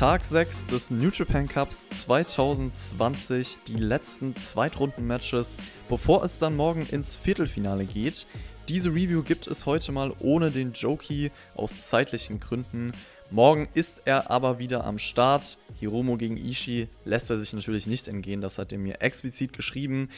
Tag 6 des New Japan Cups 2020, die letzten Zweitrunden-Matches, bevor es dann morgen ins Viertelfinale geht. Diese Review gibt es heute mal ohne den Jokey aus zeitlichen Gründen. Morgen ist er aber wieder am Start. Hiromo gegen Ishii lässt er sich natürlich nicht entgehen, das hat er mir explizit geschrieben.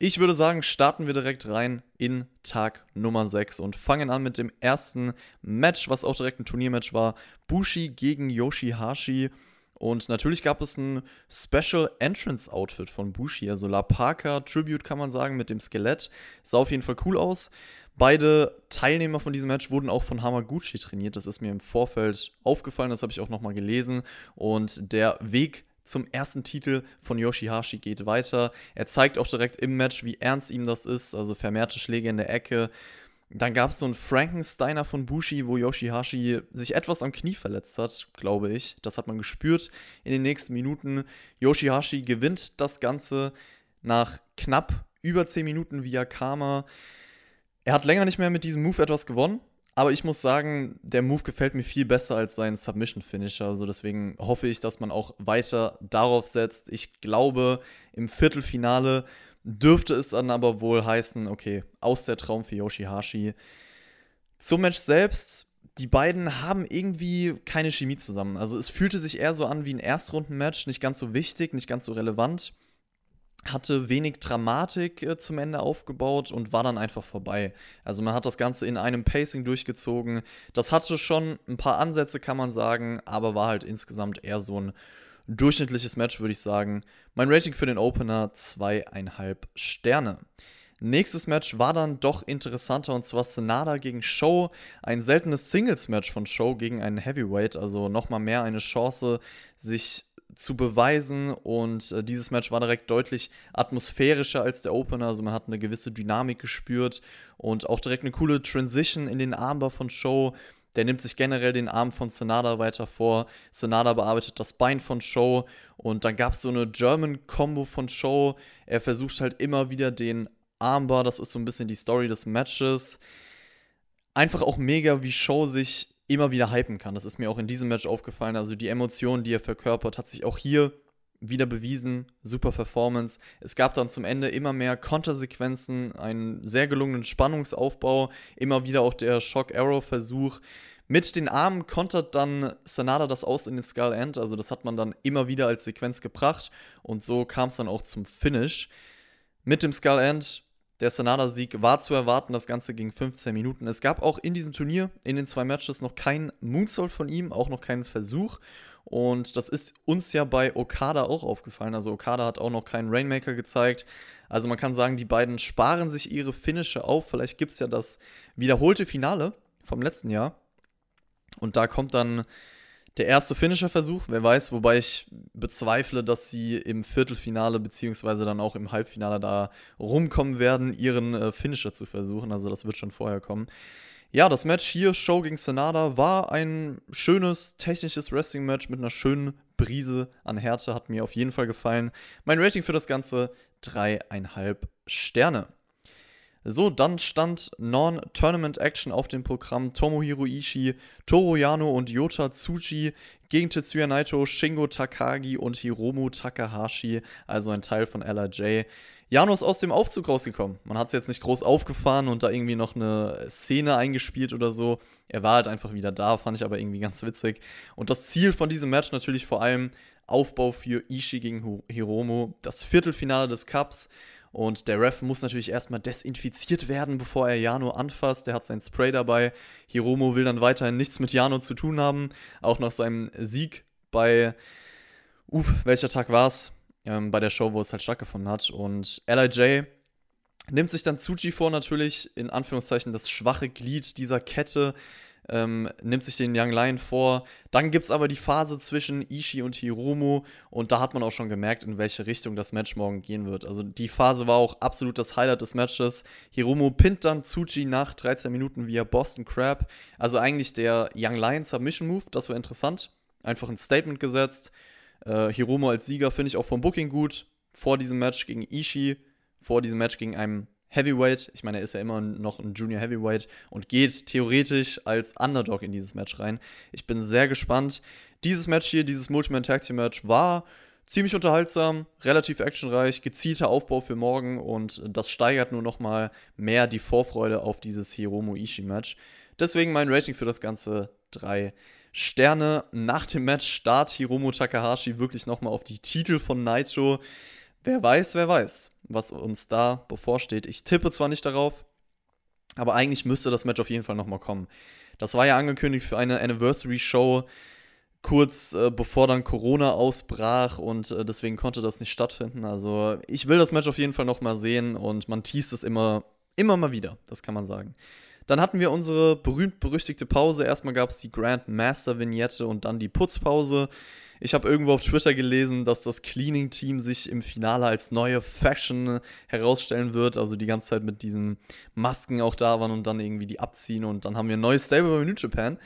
Ich würde sagen, starten wir direkt rein in Tag Nummer 6 und fangen an mit dem ersten Match, was auch direkt ein Turniermatch war. Bushi gegen Yoshihashi. Und natürlich gab es ein Special Entrance Outfit von Bushi, also La Parka Tribute kann man sagen, mit dem Skelett. Sah auf jeden Fall cool aus. Beide Teilnehmer von diesem Match wurden auch von Hamaguchi trainiert. Das ist mir im Vorfeld aufgefallen, das habe ich auch nochmal gelesen. Und der Weg zum ersten Titel von Yoshihashi geht weiter. Er zeigt auch direkt im Match, wie ernst ihm das ist. Also vermehrte Schläge in der Ecke. Dann gab es so einen Frankensteiner von Bushi, wo Yoshihashi sich etwas am Knie verletzt hat, glaube ich. Das hat man gespürt in den nächsten Minuten. Yoshihashi gewinnt das Ganze nach knapp über 10 Minuten via Karma. Er hat länger nicht mehr mit diesem Move etwas gewonnen. Aber ich muss sagen, der Move gefällt mir viel besser als sein Submission-Finisher. Also deswegen hoffe ich, dass man auch weiter darauf setzt. Ich glaube, im Viertelfinale dürfte es dann aber wohl heißen, okay, aus der Traum für Yoshihashi. Zum Match selbst, die beiden haben irgendwie keine Chemie zusammen. Also es fühlte sich eher so an wie ein Erstrunden-Match, nicht ganz so wichtig, nicht ganz so relevant hatte wenig Dramatik äh, zum Ende aufgebaut und war dann einfach vorbei. Also man hat das Ganze in einem Pacing durchgezogen. Das hatte schon ein paar Ansätze, kann man sagen, aber war halt insgesamt eher so ein durchschnittliches Match, würde ich sagen. Mein Rating für den Opener zweieinhalb Sterne. Nächstes Match war dann doch interessanter und zwar Senada gegen Show. Ein seltenes Singles-Match von Show gegen einen Heavyweight, also nochmal mehr eine Chance, sich zu beweisen und äh, dieses Match war direkt deutlich atmosphärischer als der Opener, also man hat eine gewisse Dynamik gespürt und auch direkt eine coole Transition in den Armbar von Show. Der nimmt sich generell den Arm von Sonada weiter vor. Sonada bearbeitet das Bein von Show und dann gab es so eine German-Combo von Show. Er versucht halt immer wieder den Armbar, das ist so ein bisschen die Story des Matches. Einfach auch mega, wie Show sich immer wieder hypen kann. Das ist mir auch in diesem Match aufgefallen. Also die Emotionen, die er verkörpert, hat sich auch hier wieder bewiesen. Super Performance. Es gab dann zum Ende immer mehr Kontersequenzen, einen sehr gelungenen Spannungsaufbau, immer wieder auch der Shock-Arrow-Versuch. Mit den Armen kontert dann Sanada das aus in den Skull End. Also das hat man dann immer wieder als Sequenz gebracht. Und so kam es dann auch zum Finish. Mit dem Skull End der Sanada-Sieg war zu erwarten, das Ganze ging 15 Minuten. Es gab auch in diesem Turnier, in den zwei Matches, noch keinen Moonsault von ihm, auch noch keinen Versuch. Und das ist uns ja bei Okada auch aufgefallen. Also Okada hat auch noch keinen Rainmaker gezeigt. Also man kann sagen, die beiden sparen sich ihre Finische auf. Vielleicht gibt es ja das wiederholte Finale vom letzten Jahr. Und da kommt dann der erste Finisher-Versuch, wer weiß, wobei ich bezweifle, dass sie im Viertelfinale beziehungsweise dann auch im Halbfinale da rumkommen werden, ihren äh, Finisher zu versuchen. Also das wird schon vorher kommen. Ja, das Match hier, Show gegen Sanada, war ein schönes, technisches Wrestling-Match mit einer schönen Brise an Härte. Hat mir auf jeden Fall gefallen. Mein Rating für das Ganze dreieinhalb Sterne. So, dann stand Non-Tournament Action auf dem Programm. Tomohiro Ishii, Toru Yano und Yota Tsuji gegen Tetsuya Naito, Shingo Takagi und Hiromu Takahashi, also ein Teil von LRJ. Jano ist aus dem Aufzug rausgekommen. Man hat es jetzt nicht groß aufgefahren und da irgendwie noch eine Szene eingespielt oder so. Er war halt einfach wieder da, fand ich aber irgendwie ganz witzig. Und das Ziel von diesem Match natürlich vor allem Aufbau für Ishii gegen Hiromu, das Viertelfinale des Cups. Und der Ref muss natürlich erstmal desinfiziert werden, bevor er Jano anfasst. Er hat sein Spray dabei. Hiromo will dann weiterhin nichts mit Jano zu tun haben. Auch nach seinem Sieg bei, uff, welcher Tag war es? Ähm, bei der Show, wo es halt stattgefunden hat. Und LIJ nimmt sich dann Tsuji vor, natürlich in Anführungszeichen das schwache Glied dieser Kette ähm, nimmt sich den Young Lion vor. Dann gibt es aber die Phase zwischen Ishii und Hiromu und da hat man auch schon gemerkt, in welche Richtung das Match morgen gehen wird. Also die Phase war auch absolut das Highlight des Matches. Hiromu pinnt dann Tsuji nach 13 Minuten via Boston Crab. Also eigentlich der Young Lion Submission Move, das war interessant. Einfach ein Statement gesetzt. Äh, Hiromu als Sieger finde ich auch vom Booking gut. Vor diesem Match gegen Ishii, vor diesem Match gegen einen Heavyweight. Ich meine, er ist ja immer noch ein Junior Heavyweight und geht theoretisch als Underdog in dieses Match rein. Ich bin sehr gespannt. Dieses Match hier, dieses Multiman Tag Team Match war ziemlich unterhaltsam, relativ actionreich, gezielter Aufbau für morgen und das steigert nur noch mal mehr die Vorfreude auf dieses Hiromu Ishii Match. Deswegen mein Rating für das Ganze 3 Sterne. Nach dem Match start Hiromu Takahashi wirklich noch mal auf die Titel von Naito. Wer weiß, wer weiß, was uns da bevorsteht. Ich tippe zwar nicht darauf, aber eigentlich müsste das Match auf jeden Fall noch mal kommen. Das war ja angekündigt für eine Anniversary Show kurz äh, bevor dann Corona ausbrach und äh, deswegen konnte das nicht stattfinden. Also ich will das Match auf jeden Fall noch mal sehen und man teast es immer, immer mal wieder, das kann man sagen. Dann hatten wir unsere berühmt-berüchtigte Pause. Erstmal gab es die Grand Master Vignette und dann die Putzpause. Ich habe irgendwo auf Twitter gelesen, dass das Cleaning-Team sich im Finale als neue Fashion herausstellen wird. Also die ganze Zeit mit diesen Masken auch da waren und dann irgendwie die abziehen. Und dann haben wir ein neues Stable bei New Japan.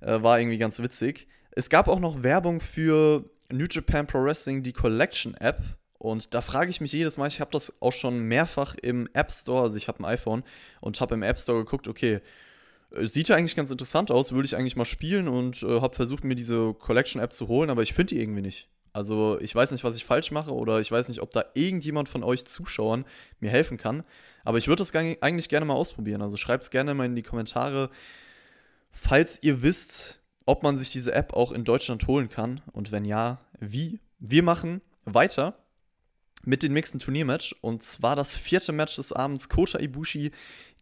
Äh, war irgendwie ganz witzig. Es gab auch noch Werbung für New Japan Pro Wrestling, die Collection App. Und da frage ich mich jedes Mal, ich habe das auch schon mehrfach im App Store, also ich habe ein iPhone und habe im App Store geguckt, okay, sieht ja eigentlich ganz interessant aus, würde ich eigentlich mal spielen und äh, habe versucht, mir diese Collection App zu holen, aber ich finde die irgendwie nicht. Also ich weiß nicht, was ich falsch mache oder ich weiß nicht, ob da irgendjemand von euch Zuschauern mir helfen kann. Aber ich würde das eigentlich gerne mal ausprobieren. Also schreibt es gerne mal in die Kommentare, falls ihr wisst, ob man sich diese App auch in Deutschland holen kann und wenn ja, wie. Wir machen weiter mit dem nächsten Turniermatch und zwar das vierte Match des Abends Kota Ibushi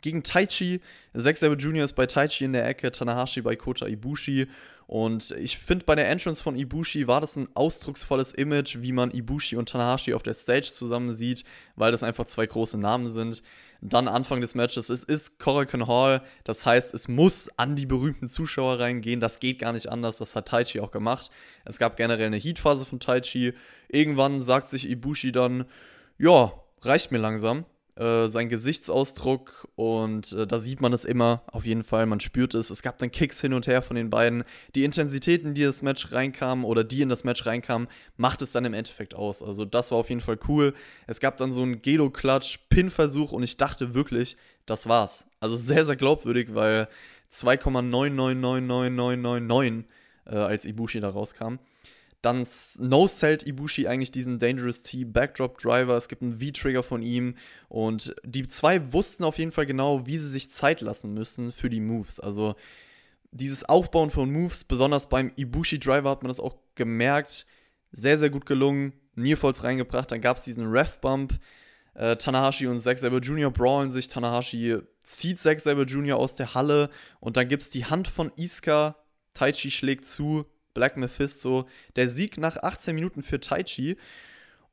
gegen Taichi. Zack Sabre Jr. ist bei Taichi in der Ecke, Tanahashi bei Kota Ibushi. Und ich finde, bei der Entrance von Ibushi war das ein ausdrucksvolles Image, wie man Ibushi und Tanahashi auf der Stage zusammen sieht, weil das einfach zwei große Namen sind. Dann Anfang des Matches, es ist Korakuen Hall, das heißt, es muss an die berühmten Zuschauer reingehen, das geht gar nicht anders, das hat Taichi auch gemacht. Es gab generell eine Heatphase von Taichi. Irgendwann sagt sich Ibushi dann, ja, reicht mir langsam. Äh, sein Gesichtsausdruck und äh, da sieht man es immer, auf jeden Fall, man spürt es. Es gab dann Kicks hin und her von den beiden. Die Intensitäten, die das Match reinkam oder die in das Match reinkamen, macht es dann im Endeffekt aus. Also das war auf jeden Fall cool. Es gab dann so einen Gelo-Klatsch-Pin-Versuch und ich dachte wirklich, das war's. Also sehr, sehr glaubwürdig, weil 2,999999 äh, als Ibushi da rauskam. Dann no-sellt Ibushi eigentlich diesen Dangerous T Backdrop Driver. Es gibt einen V-Trigger von ihm. Und die zwei wussten auf jeden Fall genau, wie sie sich Zeit lassen müssen für die Moves. Also dieses Aufbauen von Moves, besonders beim Ibushi Driver hat man das auch gemerkt. Sehr, sehr gut gelungen. Nearfalls reingebracht. Dann gab es diesen Ref-Bump. Äh, Tanahashi und Zack Sabre Jr. brawlen sich. Tanahashi zieht Zack Sabre Jr. aus der Halle. Und dann gibt es die Hand von Iska. Taichi schlägt zu. Black Mephisto. Der Sieg nach 18 Minuten für Taichi.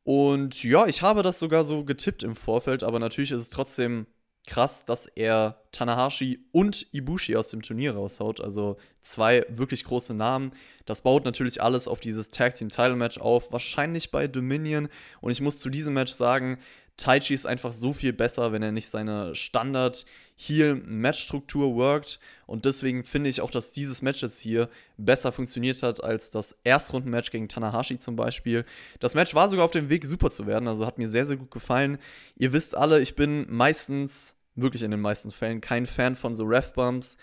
Und ja, ich habe das sogar so getippt im Vorfeld, aber natürlich ist es trotzdem krass, dass er Tanahashi und Ibushi aus dem Turnier raushaut. Also zwei wirklich große Namen. Das baut natürlich alles auf dieses Tag Team Title Match auf, wahrscheinlich bei Dominion. Und ich muss zu diesem Match sagen, Taichi ist einfach so viel besser, wenn er nicht seine Standard Heal-Match-Struktur worked. Und deswegen finde ich auch, dass dieses Match jetzt hier besser funktioniert hat als das Erstrunden-Match gegen Tanahashi zum Beispiel. Das Match war sogar auf dem Weg, super zu werden. Also hat mir sehr, sehr gut gefallen. Ihr wisst alle, ich bin meistens, wirklich in den meisten Fällen, kein Fan von so Ref-Bumps.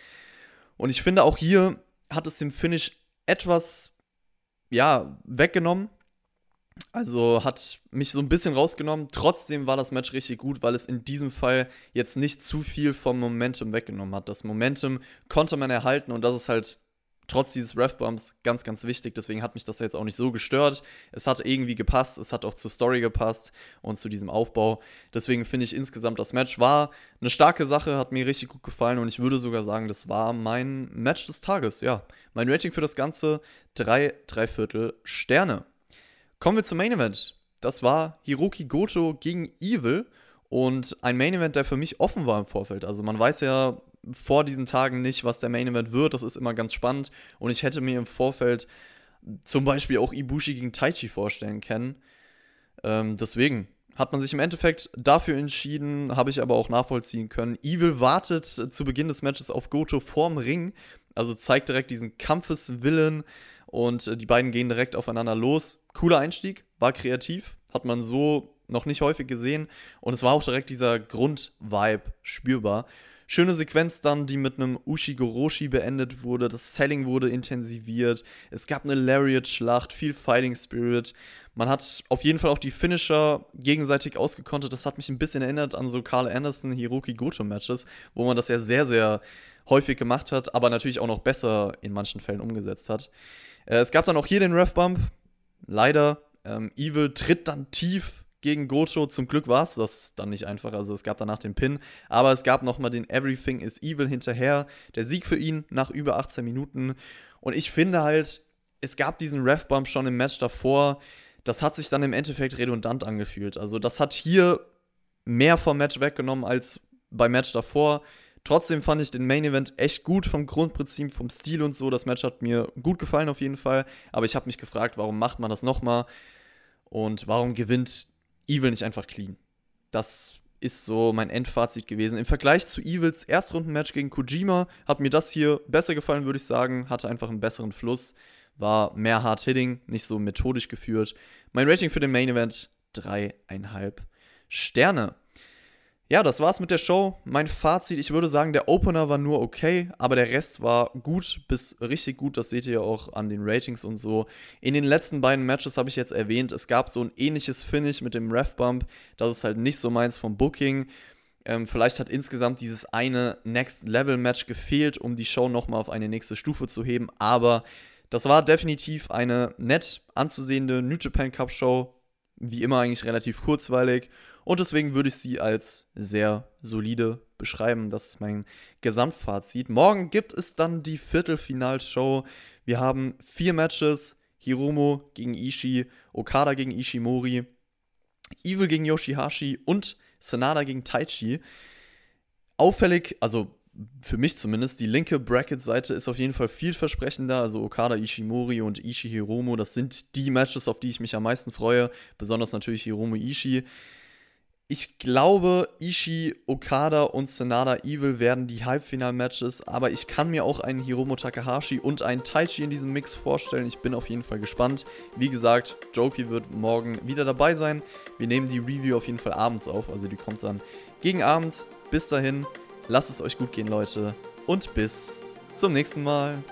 Und ich finde auch hier hat es dem Finish etwas, ja, weggenommen. Also hat mich so ein bisschen rausgenommen. Trotzdem war das Match richtig gut, weil es in diesem Fall jetzt nicht zu viel vom Momentum weggenommen hat. Das Momentum konnte man erhalten und das ist halt trotz dieses Ref-Bumps ganz, ganz wichtig. Deswegen hat mich das jetzt auch nicht so gestört. Es hat irgendwie gepasst, es hat auch zur Story gepasst und zu diesem Aufbau. Deswegen finde ich insgesamt, das Match war eine starke Sache, hat mir richtig gut gefallen und ich würde sogar sagen, das war mein Match des Tages. Ja, mein Rating für das Ganze: drei, dreiviertel Sterne. Kommen wir zum Main Event. Das war Hiroki Goto gegen Evil und ein Main Event, der für mich offen war im Vorfeld. Also man weiß ja vor diesen Tagen nicht, was der Main Event wird. Das ist immer ganz spannend und ich hätte mir im Vorfeld zum Beispiel auch Ibushi gegen Taichi vorstellen können. Ähm, deswegen hat man sich im Endeffekt dafür entschieden, habe ich aber auch nachvollziehen können. Evil wartet zu Beginn des Matches auf Goto vorm Ring, also zeigt direkt diesen Kampfeswillen und äh, die beiden gehen direkt aufeinander los. Cooler Einstieg, war kreativ, hat man so noch nicht häufig gesehen und es war auch direkt dieser Grundvibe spürbar. Schöne Sequenz dann, die mit einem Ushigoroshi beendet wurde. Das Selling wurde intensiviert. Es gab eine Lariat-Schlacht, viel Fighting Spirit. Man hat auf jeden Fall auch die Finisher gegenseitig ausgekontet. Das hat mich ein bisschen erinnert an so Carl Anderson, Hiroki Goto-Matches, wo man das ja sehr, sehr häufig gemacht hat, aber natürlich auch noch besser in manchen Fällen umgesetzt hat. Äh, es gab dann auch hier den Ref-Bump. Leider. Ähm, Evil tritt dann tief gegen Goto. Zum Glück war es das dann nicht einfach. Also es gab danach den Pin. Aber es gab nochmal den Everything is Evil hinterher. Der Sieg für ihn nach über 18 Minuten. Und ich finde halt, es gab diesen Ref-Bump schon im Match davor. Das hat sich dann im Endeffekt redundant angefühlt. Also das hat hier mehr vom Match weggenommen als beim Match davor. Trotzdem fand ich den Main Event echt gut vom Grundprinzip, vom Stil und so. Das Match hat mir gut gefallen auf jeden Fall. Aber ich habe mich gefragt, warum macht man das nochmal? Und warum gewinnt Evil nicht einfach clean? Das ist so mein Endfazit gewesen. Im Vergleich zu Evils Erstrundenmatch gegen Kojima hat mir das hier besser gefallen, würde ich sagen. Hatte einfach einen besseren Fluss, war mehr Hard-Hitting, nicht so methodisch geführt. Mein Rating für den Main Event: dreieinhalb Sterne. Ja, das war's mit der Show. Mein Fazit, ich würde sagen, der Opener war nur okay, aber der Rest war gut bis richtig gut. Das seht ihr ja auch an den Ratings und so. In den letzten beiden Matches habe ich jetzt erwähnt, es gab so ein ähnliches Finish mit dem Ref-Bump. Das ist halt nicht so meins vom Booking. Ähm, vielleicht hat insgesamt dieses eine Next-Level-Match gefehlt, um die Show nochmal auf eine nächste Stufe zu heben. Aber das war definitiv eine nett anzusehende New Japan Cup Show. Wie immer eigentlich relativ kurzweilig. Und deswegen würde ich sie als sehr solide beschreiben. Das ist mein Gesamtfazit. Morgen gibt es dann die Viertelfinalshow. Wir haben vier Matches. Hiromo gegen Ishii, Okada gegen Ishimori, Evil gegen Yoshihashi und Sanada gegen Taichi. Auffällig, also für mich zumindest, die linke Bracket-Seite ist auf jeden Fall vielversprechender. Also Okada Ishimori und Ishii Hiromo, das sind die Matches, auf die ich mich am meisten freue. Besonders natürlich Hiromo Ishii. Ich glaube, Ishii, Okada und Sanada Evil werden die Halbfinal-Matches, aber ich kann mir auch einen Hiromo Takahashi und einen Taichi in diesem Mix vorstellen. Ich bin auf jeden Fall gespannt. Wie gesagt, Joki wird morgen wieder dabei sein. Wir nehmen die Review auf jeden Fall abends auf, also die kommt dann gegen Abend. Bis dahin, lasst es euch gut gehen, Leute, und bis zum nächsten Mal.